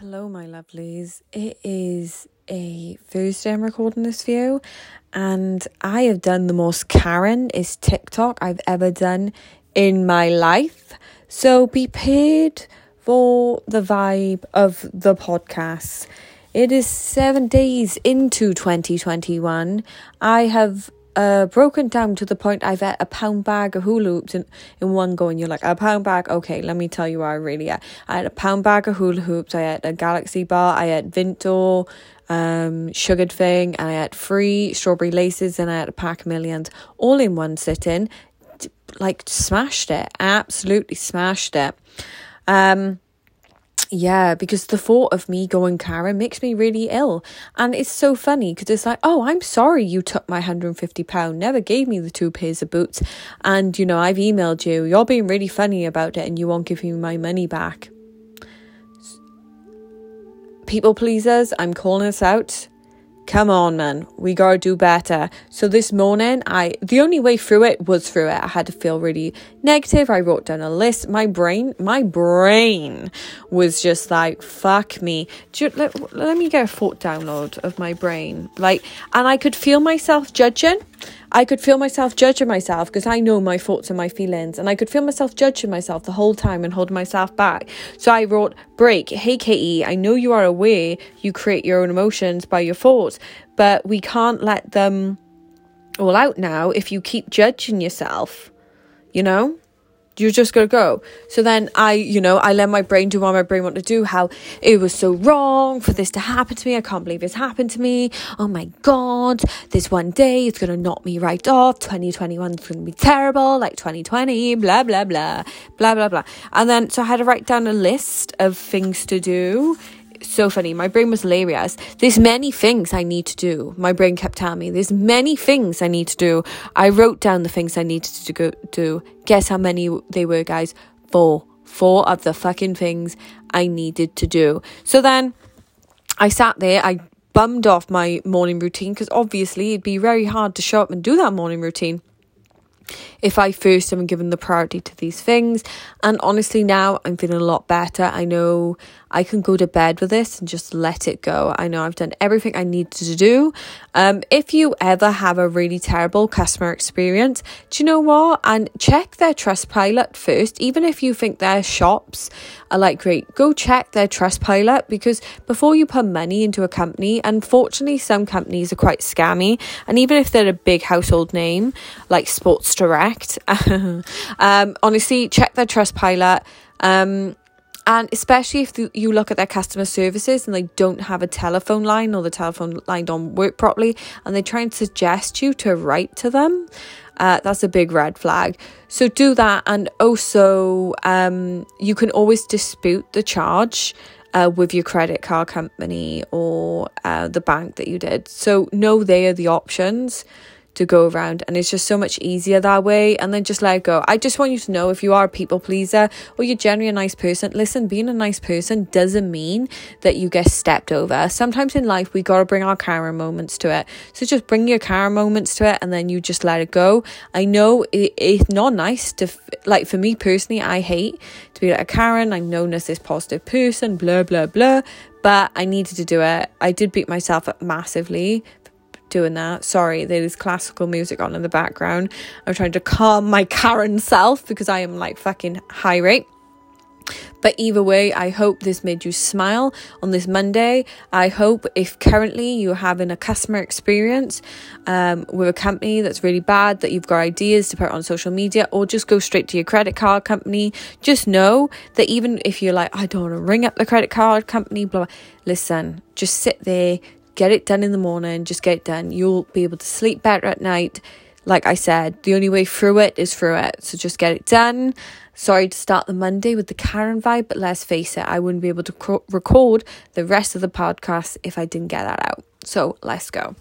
Hello, my lovelies. It is a Thursday I'm recording this you, and I have done the most Karen is TikTok I've ever done in my life. So be paid for the vibe of the podcast. It is seven days into 2021. I have uh, broken down to the point I've had a pound bag of hula hoops in, in one go, and you're like, a pound bag? Okay, let me tell you where I really at. I had a pound bag of hula hoops, I had a Galaxy bar, I had Vimto, um, Sugared Thing, and I had free strawberry laces, and I had a pack of millions all in one sitting. Like, smashed it, absolutely smashed it. Um, yeah, because the thought of me going Karen makes me really ill. And it's so funny because it's like, oh, I'm sorry you took my £150, never gave me the two pairs of boots. And, you know, I've emailed you, you're being really funny about it and you won't give me my money back. People pleasers, I'm calling us out come on man. We gotta do better. So this morning i the only way through it was through it. I had to feel really negative. I wrote down a list. My brain my brain was just like fuck me. You, let, let me get a thought download of my brain. Like and i could feel myself judging I could feel myself judging myself because I know my thoughts and my feelings, and I could feel myself judging myself the whole time and holding myself back. So I wrote, Break, hey KE, I know you are aware you create your own emotions by your thoughts, but we can't let them all out now if you keep judging yourself, you know? You're just gonna go. So then I, you know, I let my brain do what my brain wanted to do. How it was so wrong for this to happen to me. I can't believe it's happened to me. Oh my god, this one day it's gonna knock me right off. 2021 is gonna be terrible, like 2020. Blah blah blah, blah blah blah. And then so I had to write down a list of things to do so funny. My brain was hilarious. There's many things I need to do. My brain kept telling me there's many things I need to do. I wrote down the things I needed to go do. Guess how many they were, guys? Four. Four of the fucking things I needed to do. So then I sat there. I bummed off my morning routine because obviously it'd be very hard to show up and do that morning routine if I first am given the priority to these things. And honestly, now I'm feeling a lot better. I know I can go to bed with this and just let it go. I know I've done everything I needed to do. Um, if you ever have a really terrible customer experience, do you know what? And check their Trustpilot first, even if you think their shops are like great, go check their Trustpilot because before you put money into a company, unfortunately, some companies are quite scammy. And even if they're a big household name like Sports Direct, um, honestly, check their Trustpilot. Um, and especially if you look at their customer services and they don't have a telephone line or the telephone line don't work properly and they try and suggest you to write to them, uh, that's a big red flag. So do that. And also, um, you can always dispute the charge. Uh, with your credit card company or uh, the bank that you did. So, know they are the options to go around and it's just so much easier that way and then just let go. I just want you to know if you are a people pleaser or you're generally a nice person, listen, being a nice person doesn't mean that you get stepped over. Sometimes in life we got to bring our Karen moments to it. So just bring your Karen moments to it and then you just let it go. I know it, it's not nice to, like for me personally, I hate to be like a Karen. I'm known as this positive person, blah, blah, blah but I needed to do it. I did beat myself up massively doing that. Sorry, there's classical music on in the background. I'm trying to calm my Karen self because I am like fucking high rate. But either way, I hope this made you smile on this Monday. I hope if currently you're having a customer experience um, with a company that's really bad, that you've got ideas to put on social media, or just go straight to your credit card company, just know that even if you're like, I don't want to ring up the credit card company, blah, blah listen, just sit there, get it done in the morning, just get it done. You'll be able to sleep better at night. Like I said, the only way through it is through it. So just get it done. Sorry to start the Monday with the Karen vibe, but let's face it, I wouldn't be able to record the rest of the podcast if I didn't get that out. So let's go.